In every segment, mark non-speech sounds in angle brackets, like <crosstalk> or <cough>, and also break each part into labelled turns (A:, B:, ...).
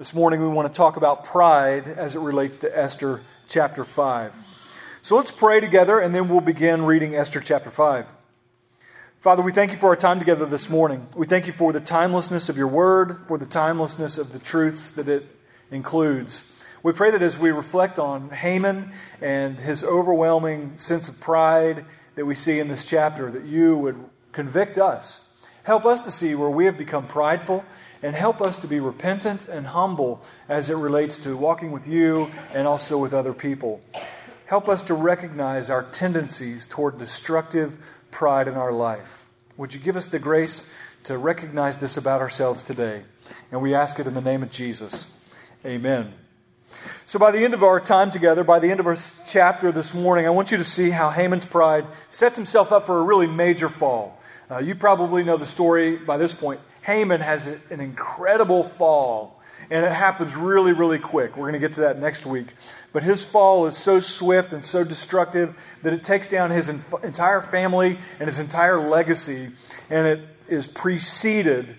A: This morning we want to talk about pride as it relates to Esther chapter 5. So let's pray together and then we'll begin reading Esther chapter 5. Father, we thank you for our time together this morning. We thank you for the timelessness of your word, for the timelessness of the truths that it includes. We pray that as we reflect on Haman and his overwhelming sense of pride that we see in this chapter, that you would convict us. Help us to see where we have become prideful and help us to be repentant and humble as it relates to walking with you and also with other people. Help us to recognize our tendencies toward destructive pride in our life. Would you give us the grace to recognize this about ourselves today? And we ask it in the name of Jesus. Amen. So, by the end of our time together, by the end of our chapter this morning, I want you to see how Haman's pride sets himself up for a really major fall. Uh, you probably know the story by this point. Haman has an incredible fall, and it happens really, really quick. We're going to get to that next week. But his fall is so swift and so destructive that it takes down his entire family and his entire legacy, and it is preceded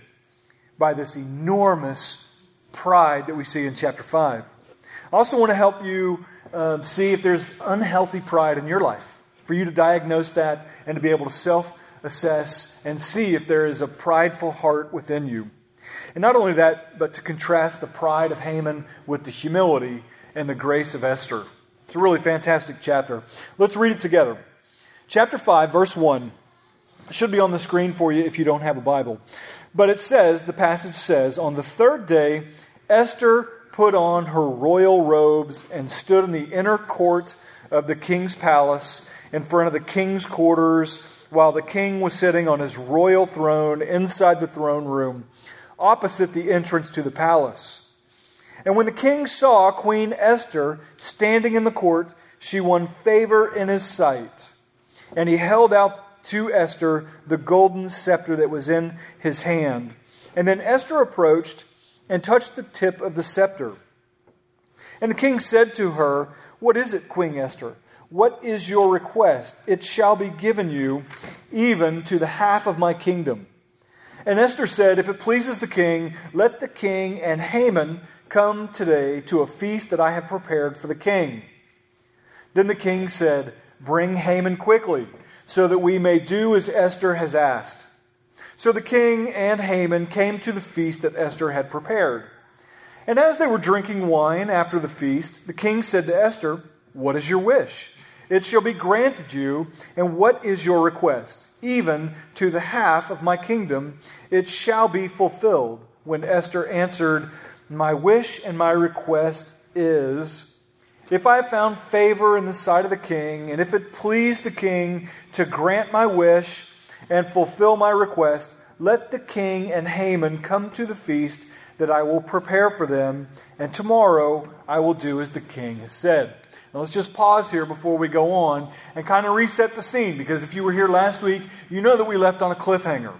A: by this enormous pride that we see in chapter 5. I also want to help you um, see if there's unhealthy pride in your life, for you to diagnose that and to be able to self assess and see if there is a prideful heart within you. And not only that, but to contrast the pride of Haman with the humility and the grace of Esther. It's a really fantastic chapter. Let's read it together. Chapter 5, verse 1. It should be on the screen for you if you don't have a Bible. But it says, the passage says, On the third day, Esther put on her royal robes and stood in the inner court of the king's palace in front of the king's quarters while the king was sitting on his royal throne inside the throne room, opposite the entrance to the palace. And when the king saw Queen Esther standing in the court, she won favor in his sight. And he held out to Esther the golden scepter that was in his hand. And then Esther approached and touched the tip of the scepter. And the king said to her, What is it, Queen Esther? What is your request? It shall be given you, even to the half of my kingdom. And Esther said, If it pleases the king, let the king and Haman come today to a feast that I have prepared for the king. Then the king said, Bring Haman quickly, so that we may do as Esther has asked. So the king and Haman came to the feast that Esther had prepared. And as they were drinking wine after the feast, the king said to Esther, What is your wish? It shall be granted you. And what is your request? Even to the half of my kingdom, it shall be fulfilled. When Esther answered, My wish and my request is if I have found favor in the sight of the king, and if it please the king to grant my wish and fulfill my request, let the king and Haman come to the feast that I will prepare for them, and tomorrow I will do as the king has said. Now let's just pause here before we go on and kind of reset the scene because if you were here last week, you know that we left on a cliffhanger.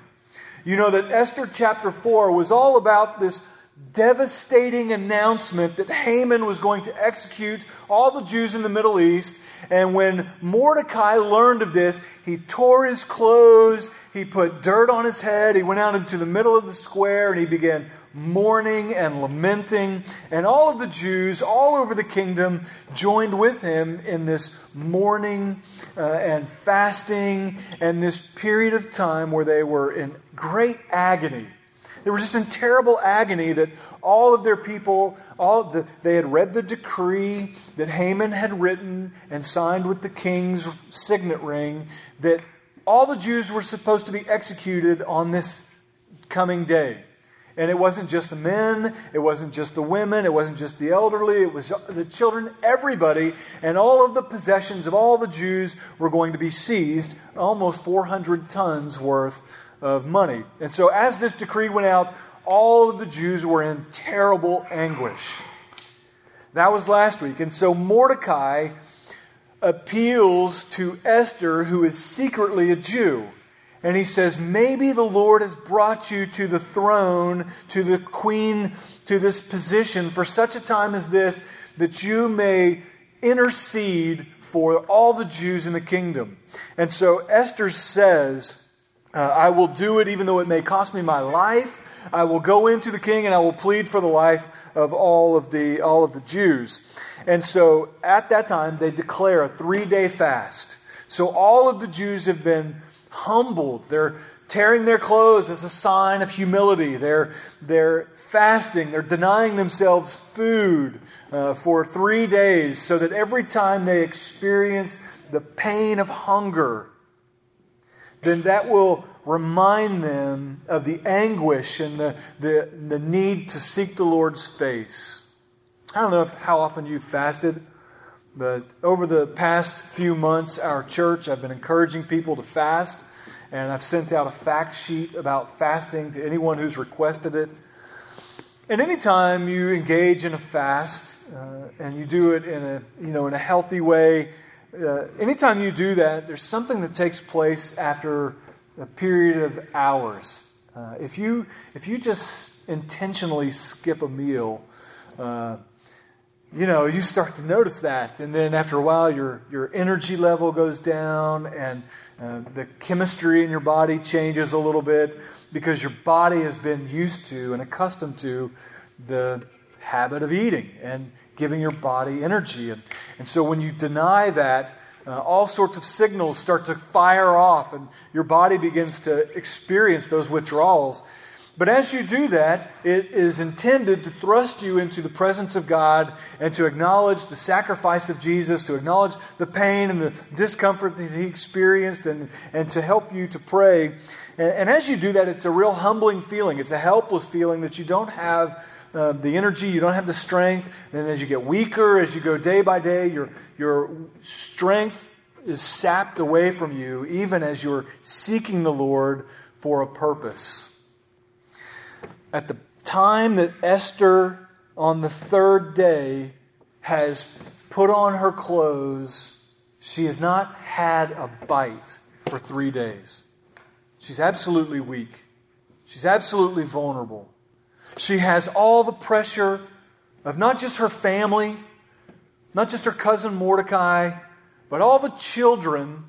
A: You know that Esther chapter 4 was all about this devastating announcement that Haman was going to execute all the Jews in the Middle East. And when Mordecai learned of this, he tore his clothes, he put dirt on his head, he went out into the middle of the square, and he began mourning and lamenting. And all of the Jews all over the kingdom joined with him in this mourning uh, and fasting and this period of time where they were in great agony. They were just in terrible agony that all of their people, all the, they had read the decree that Haman had written and signed with the king's signet ring that all the Jews were supposed to be executed on this coming day. And it wasn't just the men, it wasn't just the women, it wasn't just the elderly, it was the children, everybody, and all of the possessions of all the Jews were going to be seized, almost 400 tons worth of money. And so, as this decree went out, all of the Jews were in terrible anguish. That was last week. And so, Mordecai appeals to Esther, who is secretly a Jew. And he says, Maybe the Lord has brought you to the throne, to the queen, to this position for such a time as this, that you may intercede for all the Jews in the kingdom. And so Esther says, uh, I will do it even though it may cost me my life. I will go into the king and I will plead for the life of all of the, all of the Jews. And so at that time, they declare a three day fast. So all of the Jews have been humbled. They're tearing their clothes as a sign of humility. They're, they're fasting. They're denying themselves food uh, for three days so that every time they experience the pain of hunger, then that will remind them of the anguish and the, the, the need to seek the Lord's face. I don't know if, how often you've fasted, but over the past few months, our church, I've been encouraging people to fast, and I've sent out a fact sheet about fasting to anyone who's requested it. And anytime you engage in a fast uh, and you do it in a, you know, in a healthy way, uh, anytime you do that, there's something that takes place after a period of hours. Uh, if, you, if you just intentionally skip a meal, uh, you know, you start to notice that. And then after a while, your, your energy level goes down and uh, the chemistry in your body changes a little bit because your body has been used to and accustomed to the habit of eating and giving your body energy. And, and so when you deny that, uh, all sorts of signals start to fire off, and your body begins to experience those withdrawals. But as you do that, it is intended to thrust you into the presence of God and to acknowledge the sacrifice of Jesus, to acknowledge the pain and the discomfort that he experienced, and, and to help you to pray. And, and as you do that, it's a real humbling feeling. It's a helpless feeling that you don't have uh, the energy, you don't have the strength. And as you get weaker, as you go day by day, your, your strength is sapped away from you, even as you're seeking the Lord for a purpose. At the time that Esther, on the third day, has put on her clothes, she has not had a bite for three days. She's absolutely weak. She's absolutely vulnerable. She has all the pressure of not just her family, not just her cousin Mordecai, but all the children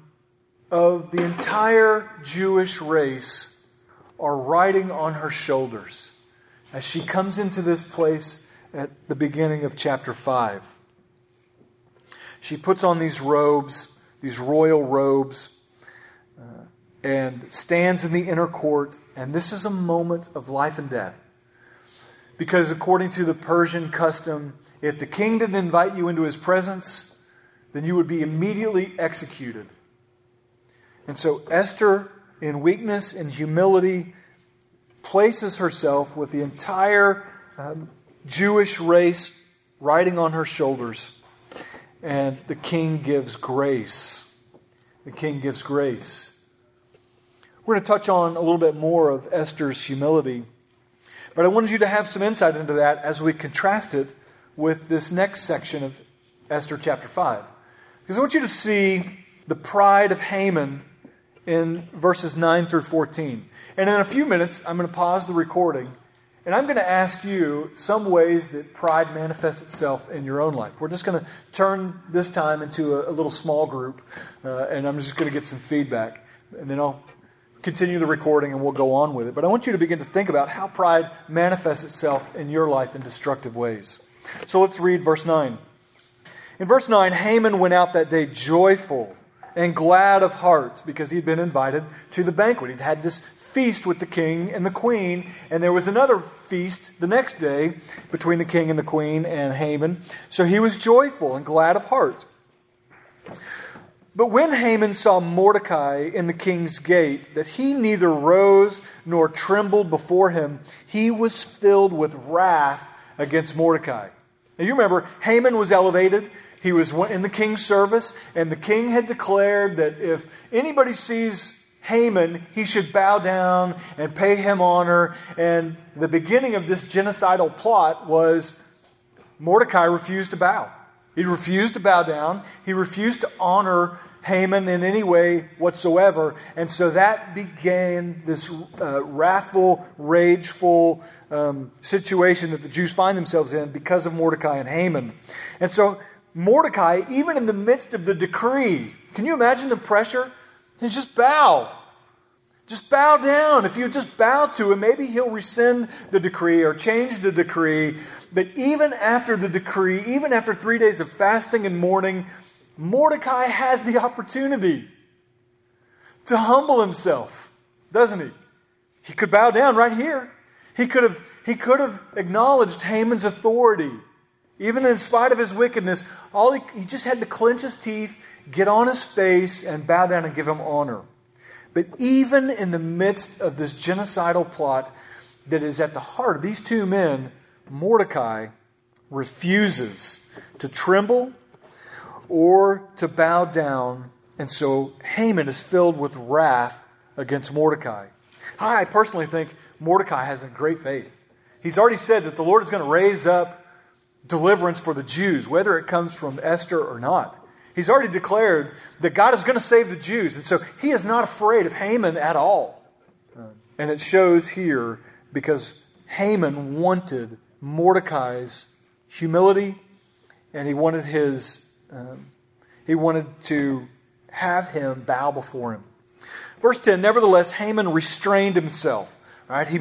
A: of the entire Jewish race are riding on her shoulders as she comes into this place at the beginning of chapter 5. She puts on these robes, these royal robes, uh, and stands in the inner court, and this is a moment of life and death. Because according to the Persian custom, if the king didn't invite you into his presence, then you would be immediately executed. And so Esther, in weakness and humility, places herself with the entire um, Jewish race riding on her shoulders. And the king gives grace. The king gives grace. We're going to touch on a little bit more of Esther's humility but I wanted you to have some insight into that as we contrast it with this next section of Esther chapter 5. Because I want you to see the pride of Haman in verses 9 through 14. And in a few minutes, I'm going to pause the recording and I'm going to ask you some ways that pride manifests itself in your own life. We're just going to turn this time into a, a little small group, uh, and I'm just going to get some feedback. And then I'll continue the recording and we'll go on with it. But I want you to begin to think about how pride manifests itself in your life in destructive ways. So let's read verse 9. In verse 9, Haman went out that day joyful and glad of heart because he'd been invited to the banquet. He'd had this feast with the king and the queen, and there was another feast the next day between the king and the queen and Haman. So he was joyful and glad of heart. But when Haman saw Mordecai in the king's gate, that he neither rose nor trembled before him, he was filled with wrath against Mordecai. Now you remember, Haman was elevated. He was in the king's service, and the king had declared that if anybody sees Haman, he should bow down and pay him honor. And the beginning of this genocidal plot was Mordecai refused to bow. He refused to bow down. He refused to honor Haman in any way whatsoever. And so that began this uh, wrathful, rageful um, situation that the Jews find themselves in because of Mordecai and Haman. And so Mordecai, even in the midst of the decree, can you imagine the pressure? He just bow. Just bow down. If you just bow to him, maybe he'll rescind the decree or change the decree. But even after the decree, even after three days of fasting and mourning, Mordecai has the opportunity to humble himself, doesn't he? He could bow down right here. He could have, he could have acknowledged Haman's authority. Even in spite of his wickedness, all he, he just had to clench his teeth, get on his face, and bow down and give him honor. But even in the midst of this genocidal plot that is at the heart of these two men, Mordecai refuses to tremble or to bow down. And so Haman is filled with wrath against Mordecai. I personally think Mordecai has a great faith. He's already said that the Lord is going to raise up deliverance for the Jews, whether it comes from Esther or not. He's already declared that God is going to save the Jews. And so he is not afraid of Haman at all. And it shows here because Haman wanted Mordecai's humility and he wanted his um, he wanted to have him bow before him. Verse 10 Nevertheless, Haman restrained himself. Right? He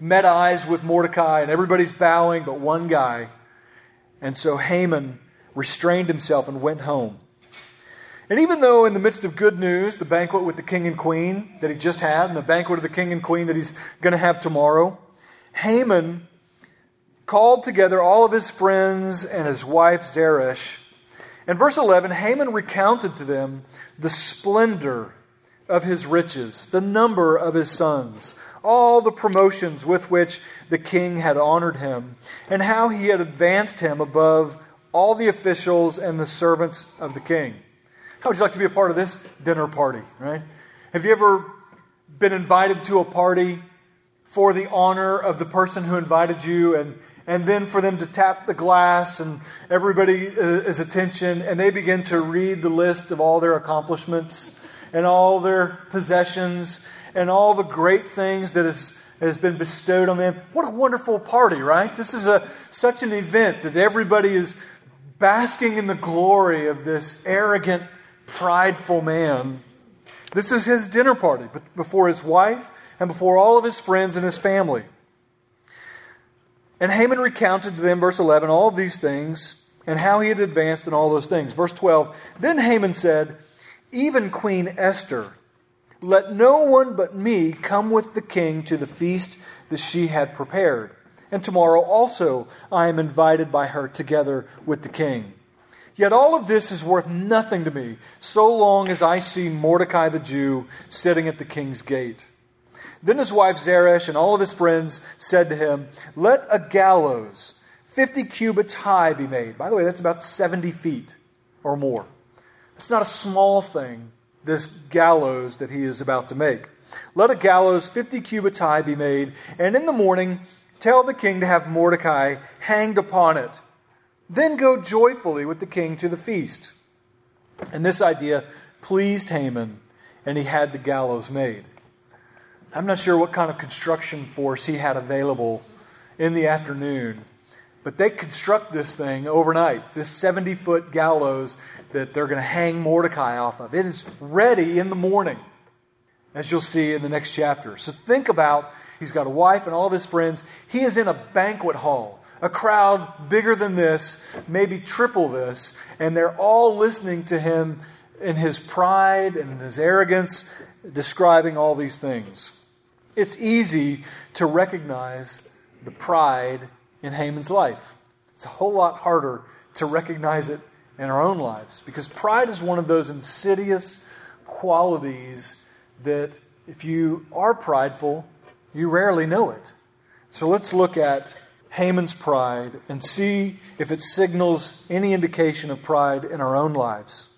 A: met eyes with Mordecai, and everybody's bowing but one guy. And so Haman restrained himself and went home. And even though, in the midst of good news, the banquet with the king and queen that he just had, and the banquet of the king and queen that he's going to have tomorrow, Haman called together all of his friends and his wife Zeresh. In verse 11, Haman recounted to them the splendor of his riches, the number of his sons, all the promotions with which the king had honored him, and how he had advanced him above all the officials and the servants of the king. How would you like to be a part of this dinner party, right? Have you ever been invited to a party for the honor of the person who invited you and and then for them to tap the glass and everybody uh, is attention and they begin to read the list of all their accomplishments and all their possessions and all the great things that is, has been bestowed on them. What a wonderful party, right? This is a, such an event that everybody is basking in the glory of this arrogant, prideful man. This is his dinner party before his wife and before all of his friends and his family. And Haman recounted to them, verse 11, all these things and how he had advanced in all those things. Verse 12 Then Haman said, Even Queen Esther, let no one but me come with the king to the feast that she had prepared. And tomorrow also I am invited by her together with the king. Yet all of this is worth nothing to me, so long as I see Mordecai the Jew sitting at the king's gate. Then his wife Zeresh and all of his friends said to him, Let a gallows 50 cubits high be made. By the way, that's about 70 feet or more. It's not a small thing, this gallows that he is about to make. Let a gallows 50 cubits high be made, and in the morning tell the king to have Mordecai hanged upon it. Then go joyfully with the king to the feast. And this idea pleased Haman, and he had the gallows made. I'm not sure what kind of construction force he had available in the afternoon, but they construct this thing overnight, this 70 foot gallows that they're going to hang Mordecai off of. It is ready in the morning, as you'll see in the next chapter. So think about he's got a wife and all of his friends. He is in a banquet hall, a crowd bigger than this, maybe triple this, and they're all listening to him in his pride and in his arrogance, describing all these things. It's easy to recognize the pride in Haman's life. It's a whole lot harder to recognize it in our own lives because pride is one of those insidious qualities that if you are prideful, you rarely know it. So let's look at Haman's pride and see if it signals any indication of pride in our own lives.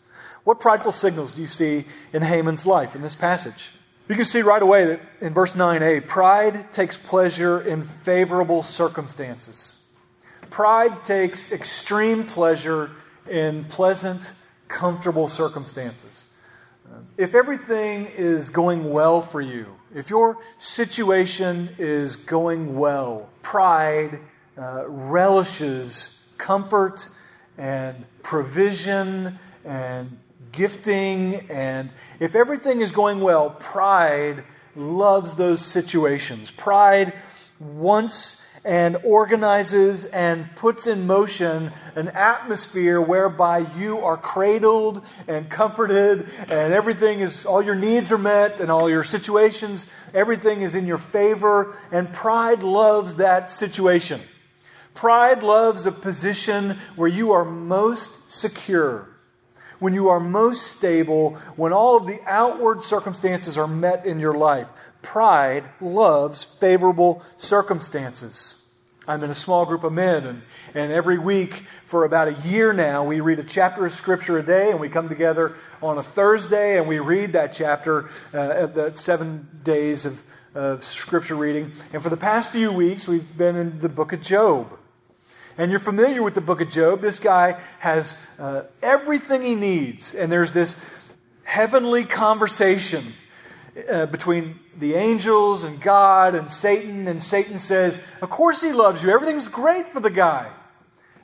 A: What prideful signals do you see in Haman's life in this passage? You can see right away that in verse 9a, pride takes pleasure in favorable circumstances. Pride takes extreme pleasure in pleasant, comfortable circumstances. If everything is going well for you, if your situation is going well, pride uh, relishes comfort and provision and gifting, and if everything is going well, pride loves those situations. Pride wants and organizes and puts in motion an atmosphere whereby you are cradled and comforted and everything is, all your needs are met and all your situations, everything is in your favor. And pride loves that situation. Pride loves a position where you are most secure, when you are most stable, when all of the outward circumstances are met in your life. Pride loves favorable circumstances. I'm in a small group of men, and, and every week for about a year now, we read a chapter of Scripture a day, and we come together on a Thursday and we read that chapter, uh, the seven days of, of Scripture reading. And for the past few weeks, we've been in the book of Job. And you're familiar with the book of Job. This guy has uh, everything he needs, and there's this heavenly conversation uh, between the angels and God and Satan, and Satan says, Of course he loves you. Everything's great for the guy.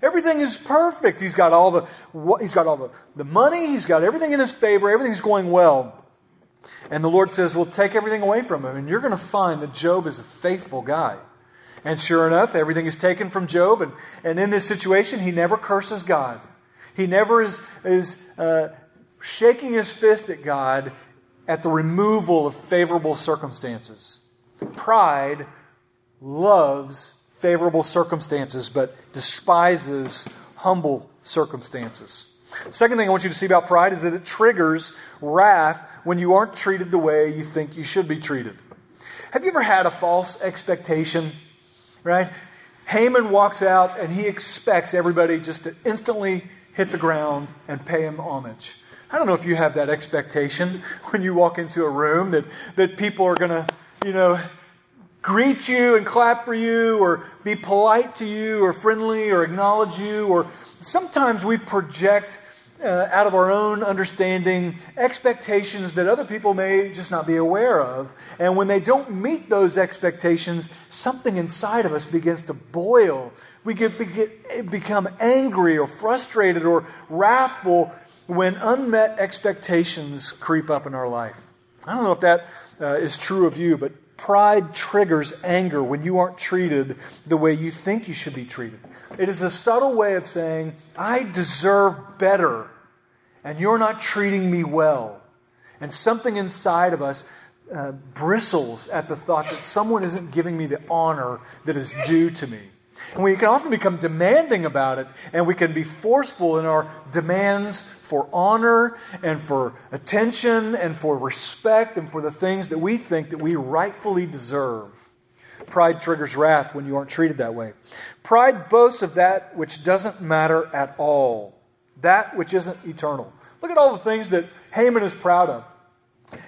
A: Everything is perfect. He's got all the he's got all the, the money, he's got everything in his favor, everything's going well. And the Lord says, Well, take everything away from him, and you're going to find that Job is a faithful guy. And sure enough, everything is taken from Job, and, and in this situation, he never curses God. He never is, is uh, shaking his fist at God at the removal of favorable circumstances. Pride loves favorable circumstances but despises humble circumstances. Second thing I want you to see about pride is that it triggers wrath when you aren't treated the way you think you should be treated. Have you ever had a false expectation? Right? Haman walks out and he expects everybody just to instantly hit the ground and pay him homage. I don't know if you have that expectation <laughs> when you walk into a room that, that people are going to, you know, greet you and clap for you or be polite to you or friendly or acknowledge you. Or sometimes we project uh, out of our own understanding expectations that other people may just not be aware of. And when they don't meet those expectations, something inside of us begins to boil. We get, get, become angry or frustrated or wrathful when unmet expectations creep up in our life. I don't know if that uh, is true of you, but pride triggers anger when you aren't treated the way you think you should be treated. It is a subtle way of saying, I deserve better, and you're not treating me well. And something inside of us uh, bristles at the thought that someone isn't giving me the honor that is due to me. And we can often become demanding about it, and we can be forceful in our demands for honor and for attention and for respect and for the things that we think that we rightfully deserve. Pride triggers wrath when you aren't treated that way. Pride boasts of that which doesn't matter at all, that which isn't eternal. Look at all the things that Haman is proud of.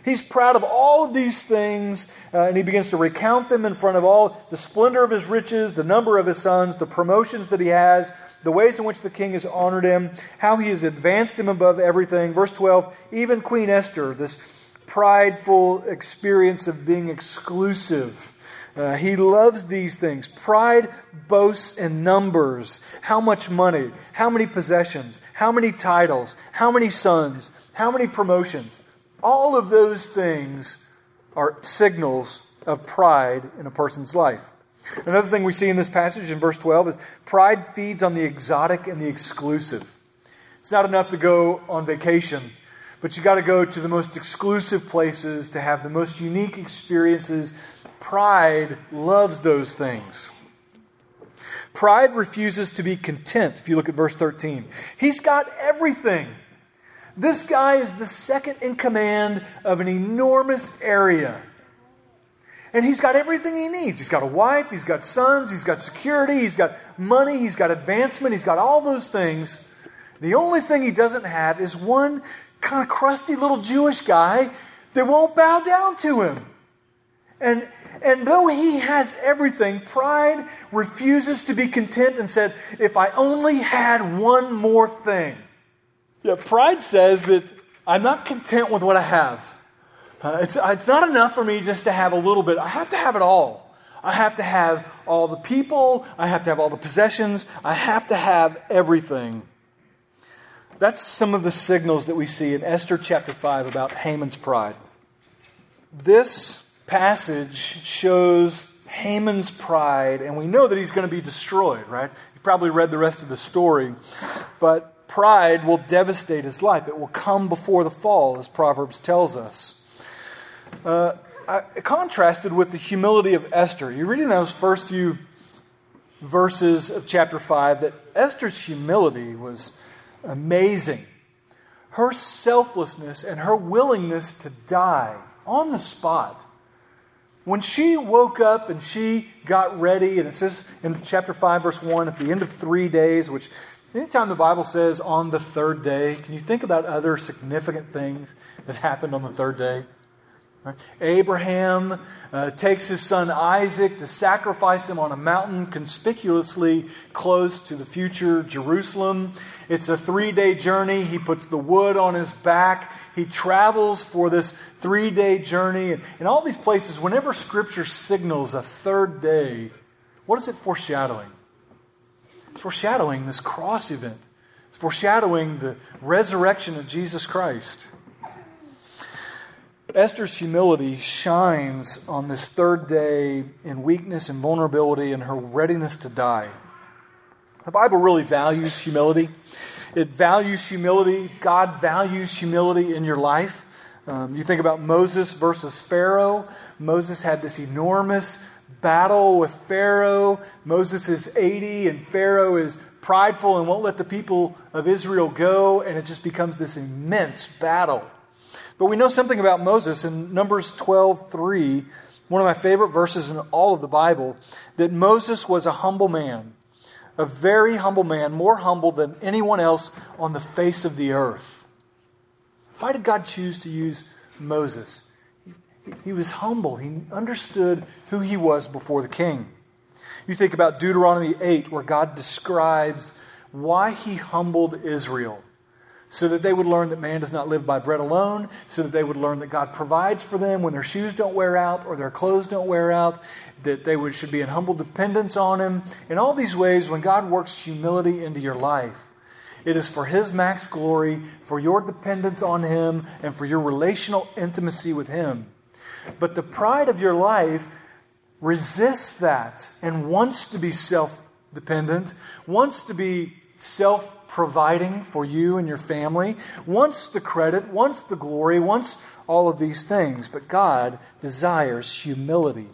A: He's proud of all of these things, uh, and he begins to recount them in front of all the splendor of his riches, the number of his sons, the promotions that he has, the ways in which the king has honored him, how he has advanced him above everything. Verse 12, even Queen Esther, this prideful experience of being exclusive. Uh, he loves these things. Pride boasts in numbers. How much money? How many possessions? How many titles? How many sons? How many promotions? All of those things are signals of pride in a person's life. Another thing we see in this passage in verse 12 is pride feeds on the exotic and the exclusive. It's not enough to go on vacation, but you got to go to the most exclusive places to have the most unique experiences. Pride loves those things. Pride refuses to be content, if you look at verse 13. He's got everything. This guy is the second in command of an enormous area. And he's got everything he needs. He's got a wife, he's got sons, he's got security, he's got money, he's got advancement, he's got all those things. The only thing he doesn't have is one kind of crusty little Jewish guy that won't bow down to him. And, and though he has everything, pride refuses to be content and said, If I only had one more thing. Yeah, pride says that I'm not content with what I have. Uh, it's, it's not enough for me just to have a little bit. I have to have it all. I have to have all the people. I have to have all the possessions. I have to have everything. That's some of the signals that we see in Esther chapter 5 about Haman's pride. This passage shows Haman's pride, and we know that he's going to be destroyed, right? You've probably read the rest of the story. But pride will devastate his life. It will come before the fall, as Proverbs tells us. Uh, I, contrasted with the humility of Esther. You read in those first few verses of chapter 5 that Esther's humility was amazing. Her selflessness and her willingness to die on the spot when she woke up and she got ready, and it says in chapter 5, verse 1, at the end of three days, which anytime the Bible says on the third day, can you think about other significant things that happened on the third day? Abraham uh, takes his son Isaac to sacrifice him on a mountain conspicuously close to the future Jerusalem. It's a three day journey. He puts the wood on his back. He travels for this three day journey. And in all these places, whenever Scripture signals a third day, what is it foreshadowing? It's foreshadowing this cross event, it's foreshadowing the resurrection of Jesus Christ. Esther's humility shines on this third day in weakness and vulnerability and her readiness to die. The Bible really values humility. It values humility. God values humility in your life. Um, you think about Moses versus Pharaoh. Moses had this enormous battle with Pharaoh. Moses is 80, and Pharaoh is prideful and won't let the people of Israel go, and it just becomes this immense battle. But we know something about Moses in Numbers 12:3, one of my favorite verses in all of the Bible, that Moses was a humble man, a very humble man, more humble than anyone else on the face of the earth. Why did God choose to use Moses? He was humble. He understood who he was before the king. You think about Deuteronomy 8, where God describes why he humbled Israel so that they would learn that man does not live by bread alone, so that they would learn that God provides for them when their shoes don't wear out or their clothes don't wear out, that they would, should be in humble dependence on Him. In all these ways, when God works humility into your life, it is for His max glory, for your dependence on Him, and for your relational intimacy with Him. But the pride of your life resists that and wants to be self dependent, wants to be self providing for you and your family, wants the credit, wants the glory, wants all of these things. But God desires humility.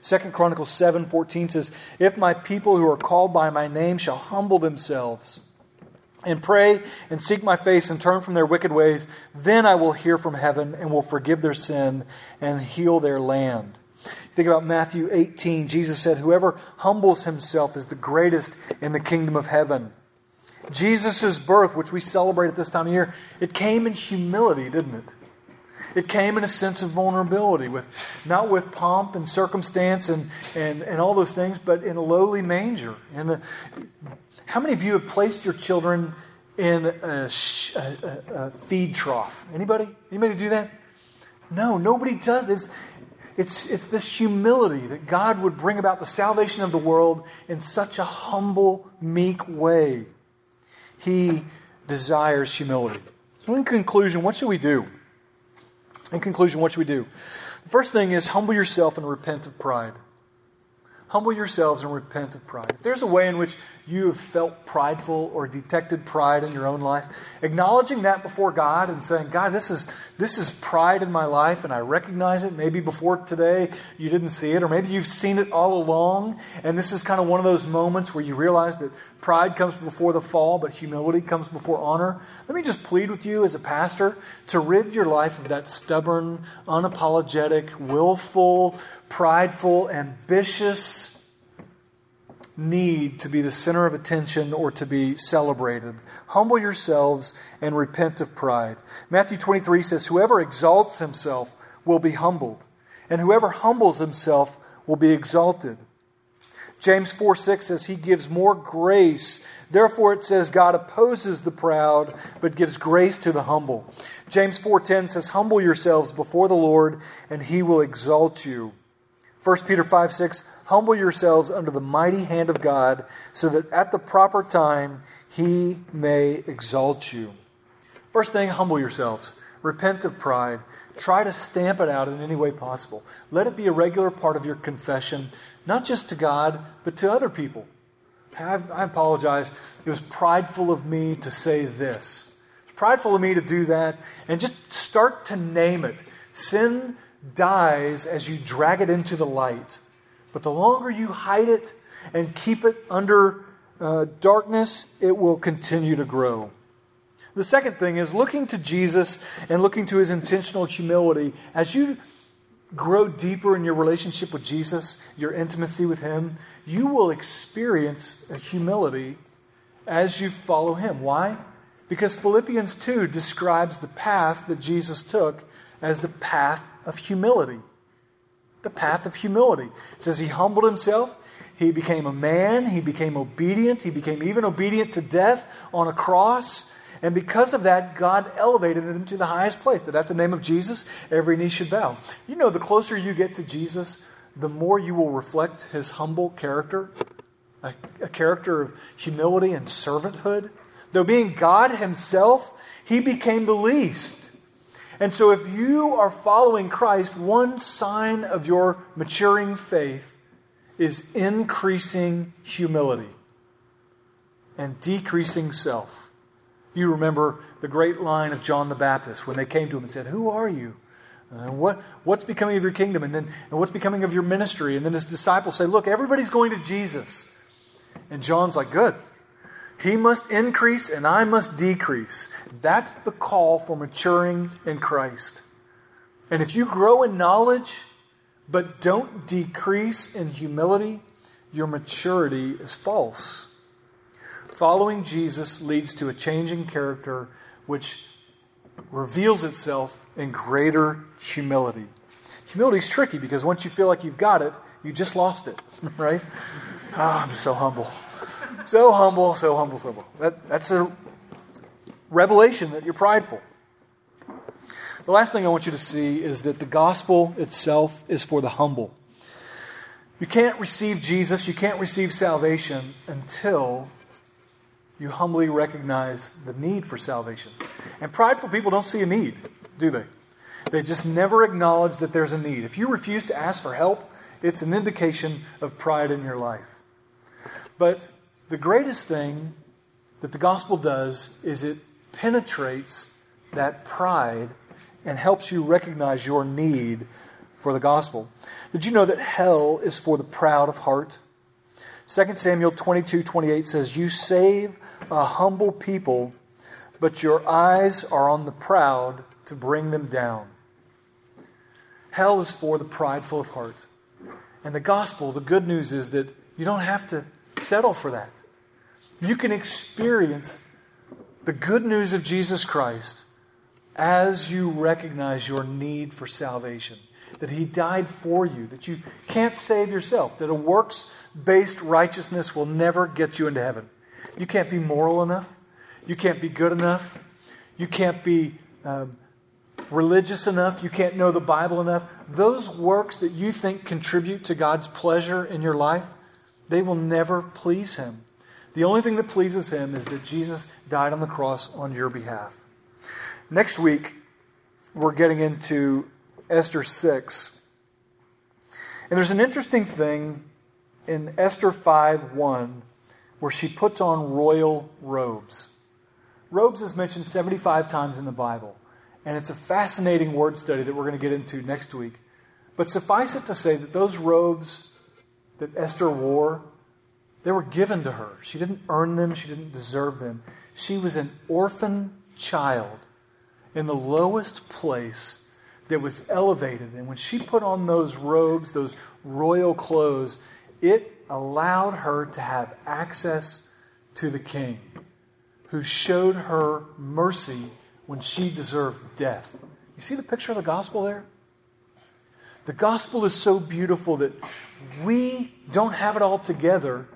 A: Second Chronicles 7:14 says, "If my people who are called by my name shall humble themselves and pray and seek my face and turn from their wicked ways, then I will hear from heaven and will forgive their sin and heal their land." Think about Matthew 18. Jesus said, Whoever humbles himself is the greatest in the kingdom of heaven. Jesus' birth, which we celebrate at this time of year, it came in humility, didn't it? It came in a sense of vulnerability, with not with pomp and circumstance and, and, and all those things, but in a lowly manger. And the, how many of you have placed your children in a, a, a, feed trough? Anybody? Anybody do that? No, nobody does this. It's, it's this humility that God would bring about the salvation of the world in such a humble, meek way. He desires humility. So, in conclusion, what should we do? In conclusion, what should we do? The first thing is humble yourself and repent of pride. Humble yourselves and repent of pride. If there's a way in which you have felt prideful or detected pride in your own life, acknowledging that before God and saying, God, this is, this is pride in my life and I recognize it. Maybe before today you didn't see it, or maybe you've seen it all along. And this is kind of one of those moments where you realize that pride comes before the fall, but humility comes before honor. Let me just plead with you as a pastor to rid your life of that stubborn, unapologetic, willful, prideful, ambitious, need to be the center of attention or to be celebrated. Humble yourselves and repent of pride. Matthew 23 says, Whoever exalts himself will be humbled, and whoever humbles himself will be exalted. James 4 6 says, He gives more grace. Therefore, it says, God opposes the proud, but gives grace to the humble. James 4.10 says, Humble yourselves before the Lord, and he will exalt you. 1 Peter 5 6, humble yourselves under the mighty hand of God, so that at the proper time he may exalt you. First thing, humble yourselves. Repent of pride. Try to stamp it out in any way possible. Let it be a regular part of your confession, not just to God, but to other people. I, apologize. It was prideful of me to say this. It's prideful of me to do that. And just start to name it. Sin dies as you drag it into the light. But the longer you hide it and keep it under uh, darkness, it will continue to grow. The second thing is looking to Jesus and looking to his intentional humility. As you grow deeper in your relationship with Jesus, your intimacy with him, you will experience a humility as you follow him. Why? Because Philippians 2 describes the path that Jesus took as the path of humility. The path of humility. It says he humbled himself, he became a man, he became obedient, he became even obedient to death on a cross. And because of that, God elevated him to the highest place, that at the name of Jesus, every knee should bow. You know, the closer you get to Jesus, the more you will reflect his humble character, a, a character of humility and servanthood. Though being God himself, he became the least. And so, if you are following Christ, one sign of your maturing faith is increasing humility and decreasing self. You remember the great line of John the Baptist when they came to him and said, Who are you? And uh, what, what's becoming of your kingdom? And then and what's becoming of your ministry? And then his disciples say, Look, everybody's going to Jesus. And John's like, Good. He must increase and I must decrease. That's the call for maturing in Christ. And if you grow in knowledge, but don't decrease in humility, your maturity is false. Following Jesus leads to a changing character which reveals itself in greater humility. Humility is tricky because once you feel like you've got it, you just lost it, <laughs> right? Oh, I'm so humble. So humble, so humble, so humble. That, that's a revelation that you're prideful. The last thing I want you to see is that the gospel itself is for the humble. You can't receive Jesus, you can't receive salvation until you humbly recognize the need for salvation. And prideful people don't see a need, do they? They just never acknowledge that there's a need. If you refuse to ask for help, it's an indication of pride in your life. But the greatest thing that the gospel does is it penetrates that pride and helps you recognize your need for the gospel. Did you know that hell is for the proud of heart? 2 Samuel 22 28 says, You save a humble people, but your eyes are on the proud to bring them down. Hell is for the prideful of heart. And the gospel, the good news is that you don't have to settle for that. You can experience the good news of Jesus Christ as you recognize your need for salvation. That He died for you, that you can't save yourself, that a works based righteousness will never get you into heaven. You can't be moral enough. You can't be good enough. You can't be um, religious enough. You can't know the Bible enough. Those works that you think contribute to God's pleasure in your life, they will never please Him. The only thing that pleases Him is that Jesus died on the cross on your behalf. Next week, we're getting into Esther 6. And there's an interesting thing in Esther 5 1 where she puts on royal robes. Robes is mentioned 75 times in the Bible, and it's a fascinating word study that we're going to get into next week. But suffice it to say that those robes that Esther wore, they were given to her. She didn't earn them, she didn't deserve them. She was an orphan child in the lowest place that was elevated. And when she put on those robes, those royal clothes, it allowed her to have access to the king, who showed her mercy when she deserved death. You see the picture of the gospel there? The gospel is so beautiful that we don't have it all together.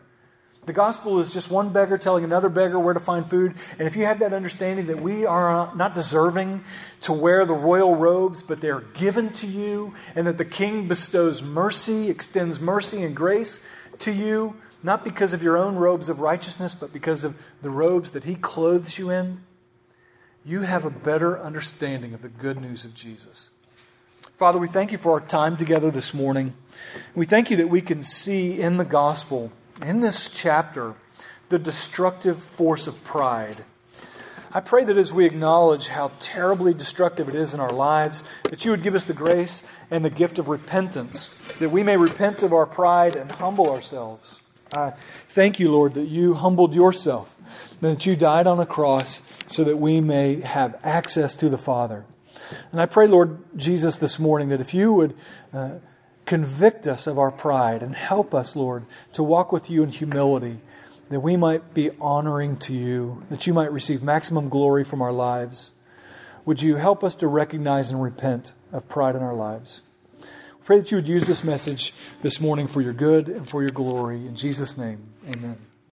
A: The gospel is just one beggar telling another beggar where to find food. And if you have that understanding that we are uh, not deserving to wear the royal robes, but they're given to you, and that the king bestows mercy, extends mercy and grace, to you, not because of your own robes of righteousness, but because of the robes that He clothes you in, you have a better understanding of the good news of Jesus. Father, we thank you for our time together this morning. We thank you that we can see in the gospel, in this chapter, the destructive force of pride. I pray that as we acknowledge how terribly destructive it is in our lives, that you would give us the grace and the gift of repentance, that we may repent of our pride and humble ourselves. I thank you, Lord, that you humbled yourself, that you died on a cross so that we may have access to the Father. And I pray, Lord Jesus, this morning that if you would uh, convict us of our pride and help us, Lord, to walk with you in humility, that we might be honoring to you, that you might receive maximum glory from our lives. Would you help us to recognize and repent of pride in our lives? Pray that you would use this message this morning for your good and for your glory. In Jesus' name, amen.